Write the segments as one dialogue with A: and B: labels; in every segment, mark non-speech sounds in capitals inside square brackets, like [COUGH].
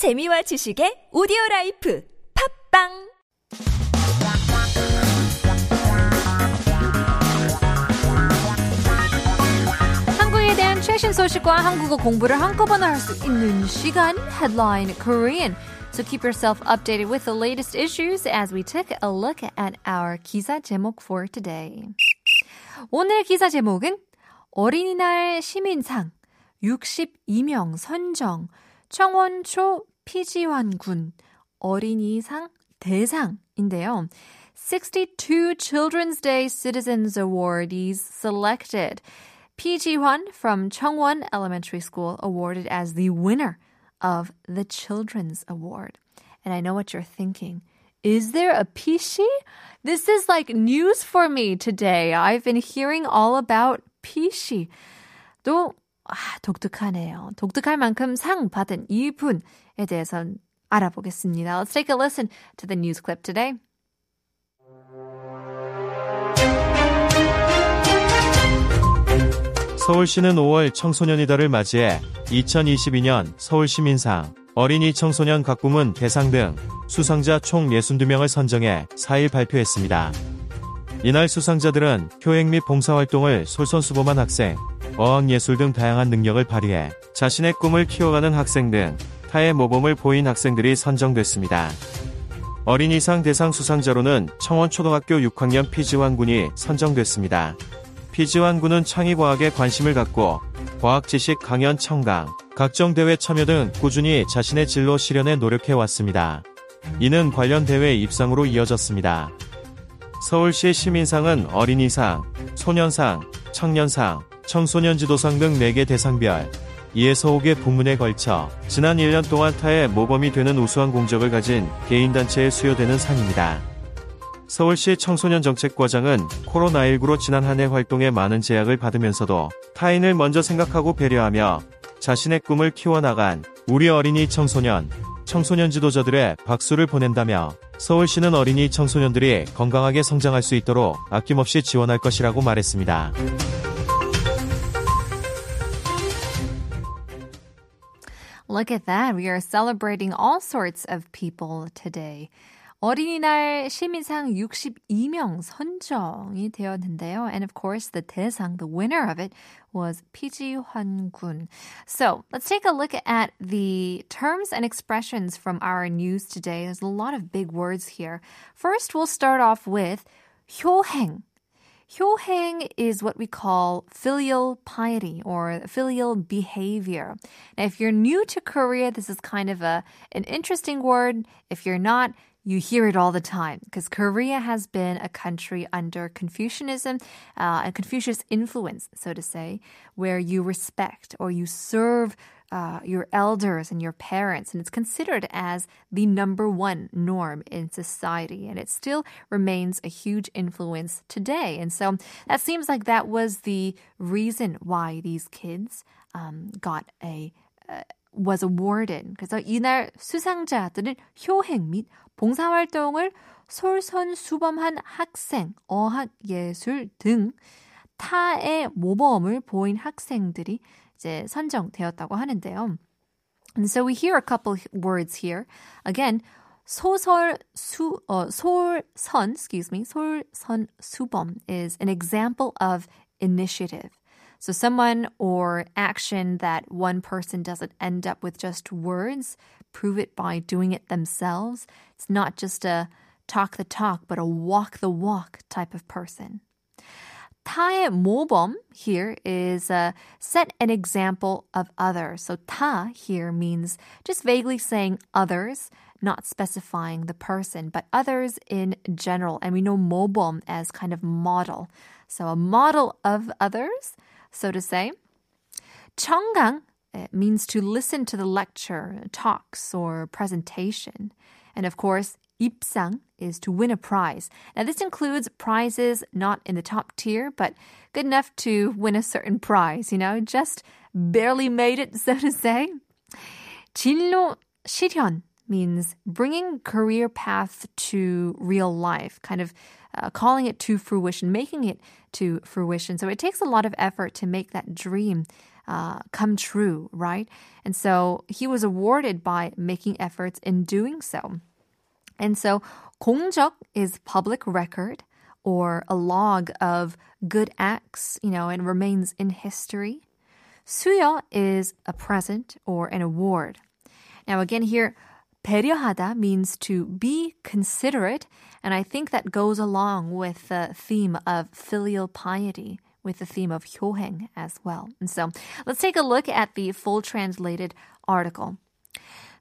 A: 재미와 지식의 오디오 라이프 팝빵
B: 한국에 대한 최신 소식과 한국어 공부를 한꺼번에 할 수 있는 시간 Headline Korean. So keep yourself updated with the latest issues as we take a look at our 기사 제목 for today. 오늘 기사 제목은 어린이날 시민상 62명 선정 청원초 피지환 군 어린이상 대상인데요. 62 Children's Day Citizens Awardees selected. Pi Ji-hwan from Chungwon Elementary School awarded as the winner of the Children's Award. And I know what you're thinking. Is there a Pishi? This is like news for me today. I've been hearing all about Pishi. 또 아, 독특하네요. 독특할 만큼 상 받은 이분에 대해서 알아보겠습니다. Let's take a listen to the news clip today.
C: 서울시는 5월 청소년이다를 맞이해 2022년 서울시민상 어린이 청소년 가꾸문 대상 등 수상자 총 62명을 선정해 4일 발표했습니다. 이날 수상자들은 효행 및 봉사활동을 솔선수범한 학생, 어학예술 등 다양한 능력을 발휘해 자신의 꿈을 키워가는 학생 등 타의 모범을 보인 학생들이 선정됐습니다. 어린이상 대상 수상자로는 청원초등학교 6학년 피지환 군이 선정됐습니다. 피지환 군은 창의과학에 관심을 갖고 과학 지식 강연 청강, 각종 대회 참여 등 꾸준히 자신의 진로 실현에 노력해 왔습니다. 이는 관련 대회 입상으로 이어졌습니다. 서울시 시민상은 어린이상, 소년상, 청년상, 청소년 지도상 등 4개 대상별, 2에서 5개 부문에 걸쳐 지난 1년 동안 타의 모범이 되는 우수한 공적을 가진 개인단체에 수여되는 상입니다. 서울시 청소년정책과장은 코로나19로 지난 한 해 활동에 많은 제약을 받으면서도 타인을 먼저 생각하고 배려하며 자신의 꿈을 키워나간 우리 어린이 청소년, 청소년 지도자들의 박수를 보낸다며 서울시는 어린이 청소년들이 건강하게 성장할 수 있도록 아낌없이 지원할 것이라고 말했습니다.
B: Look at that. We are celebrating all sorts of people today. 어린이날 시민상 62명 선정이 되었는데요. And of course, the 대상, the winner of it, was Pi Ji-hwan-gun. So let's take a look at the terms and expressions from our news today. There's a lot of big words here. First, we'll start off with 효행. 효행 is what we call filial piety or filial behavior. Now, if you're new to Korea, this is kind of a an interesting word. If you're not, you hear it all the time because Korea has been a country under Confucianism uh, and Confucius influence, so to say, where you respect or you serve uh, your elders and your parents, and it's considered as the number one norm in society, and it still remains a huge influence today. And so that seems like that was the reason why these kids um, got a uh, was awarded. 그래서 이날 수상자들은 효행 및 봉사활동을 솔선수범한 학생, 어학예술 등 타의 모범을 보인 학생들이 이제 선정되었다고 하는데요. And so we hear a couple words here. Again, 소설 수 어, 솔선, excuse me, 솔선 수범 is an example of initiative. So someone or action that one person doesn't end up with just words, prove it by doing it themselves. It's not just a talk the talk, but a walk the walk type of person. 타의 모범 here is uh, set an example of others. So 타 here means just vaguely saying others, not specifying the person, but others in general. And we know 모범 as kind of model. So a model of others, so to say. 청강 means to listen to the lecture, talks, or presentation. And of course, 입상 is to win a prize. Now, this includes prizes not in the top tier, but good enough to win a certain prize, you know, just barely made it, so [LAUGHS] to say. 진로 실현 means bringing career path to real life, kind of uh, calling it to fruition, making it to fruition. So it takes a lot of effort to make that dream uh, come true, right? And so he was awarded by making efforts in doing so. And so 공적 is public record or a log of good acts, you know, and remains in history. 수여 is a present or an award. Now again here 배려하다 means to be considerate, and I think that goes along with the theme of filial piety, with the theme of 효행 as well. And so let's take a look at the full translated article.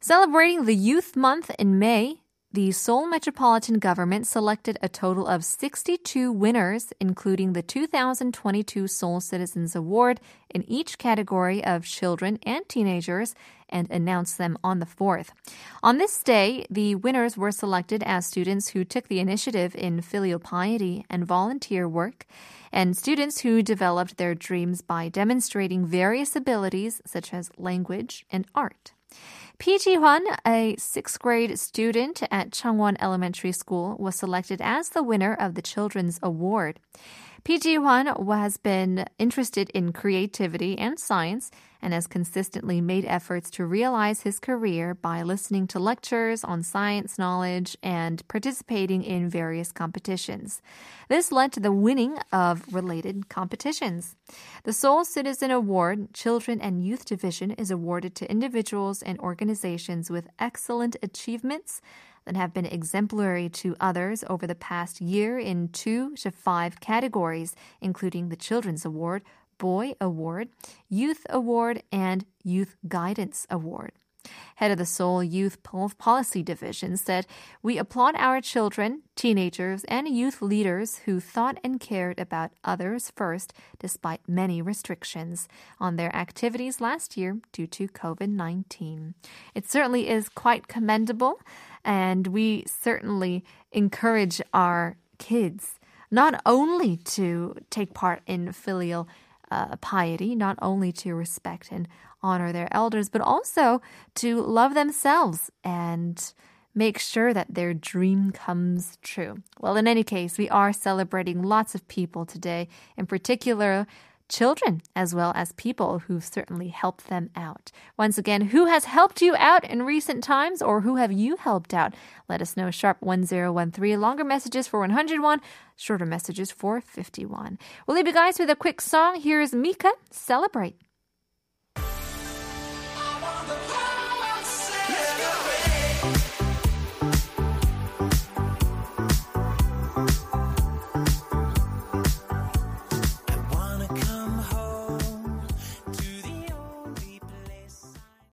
B: Celebrating the Youth Month in May, the Seoul Metropolitan Government selected a total of 62 winners, including the 2022 Seoul Citizens Award in each category of children and teenagers, and announce them on the 4th. On this day, the winners were selected as students who took the initiative in filial piety and volunteer work, and students who developed their dreams by demonstrating various abilities such as language and art. Pi Ji-hwan, a sixth grade student at Changwon Elementary School, was selected as the winner of the Children's Award. Pi Ji-hwan has been interested in creativity and science and has consistently made efforts to realize his career by listening to lectures on science knowledge and participating in various competitions. This led to the winning of related competitions. The Seoul Citizen Award Children and Youth Division is awarded to individuals and organizations with excellent achievements that have been exemplary to others over the past year in two to five categories, including the Children's Award, Boy Award, Youth Award, and Youth Guidance Award. Head of the Seoul Youth Policy Division said, We applaud our children, teenagers, and youth leaders who thought and cared about others first despite many restrictions on their activities last year due to COVID 19. It certainly is quite commendable, and we certainly encourage our kids not only to take part in filial uh, piety, not only to respect and honor their elders, but also to love themselves and make sure that their dream comes true. Well, in any case, we are celebrating lots of people today, in particular, children as well as people who've certainly helped them out. Once again, who has helped you out in recent times or who have you helped out? Let us know sharp 1013 longer messages for 101, shorter messages for 51. We'll leave you guys with a quick song. Here's Mika, Celebrate.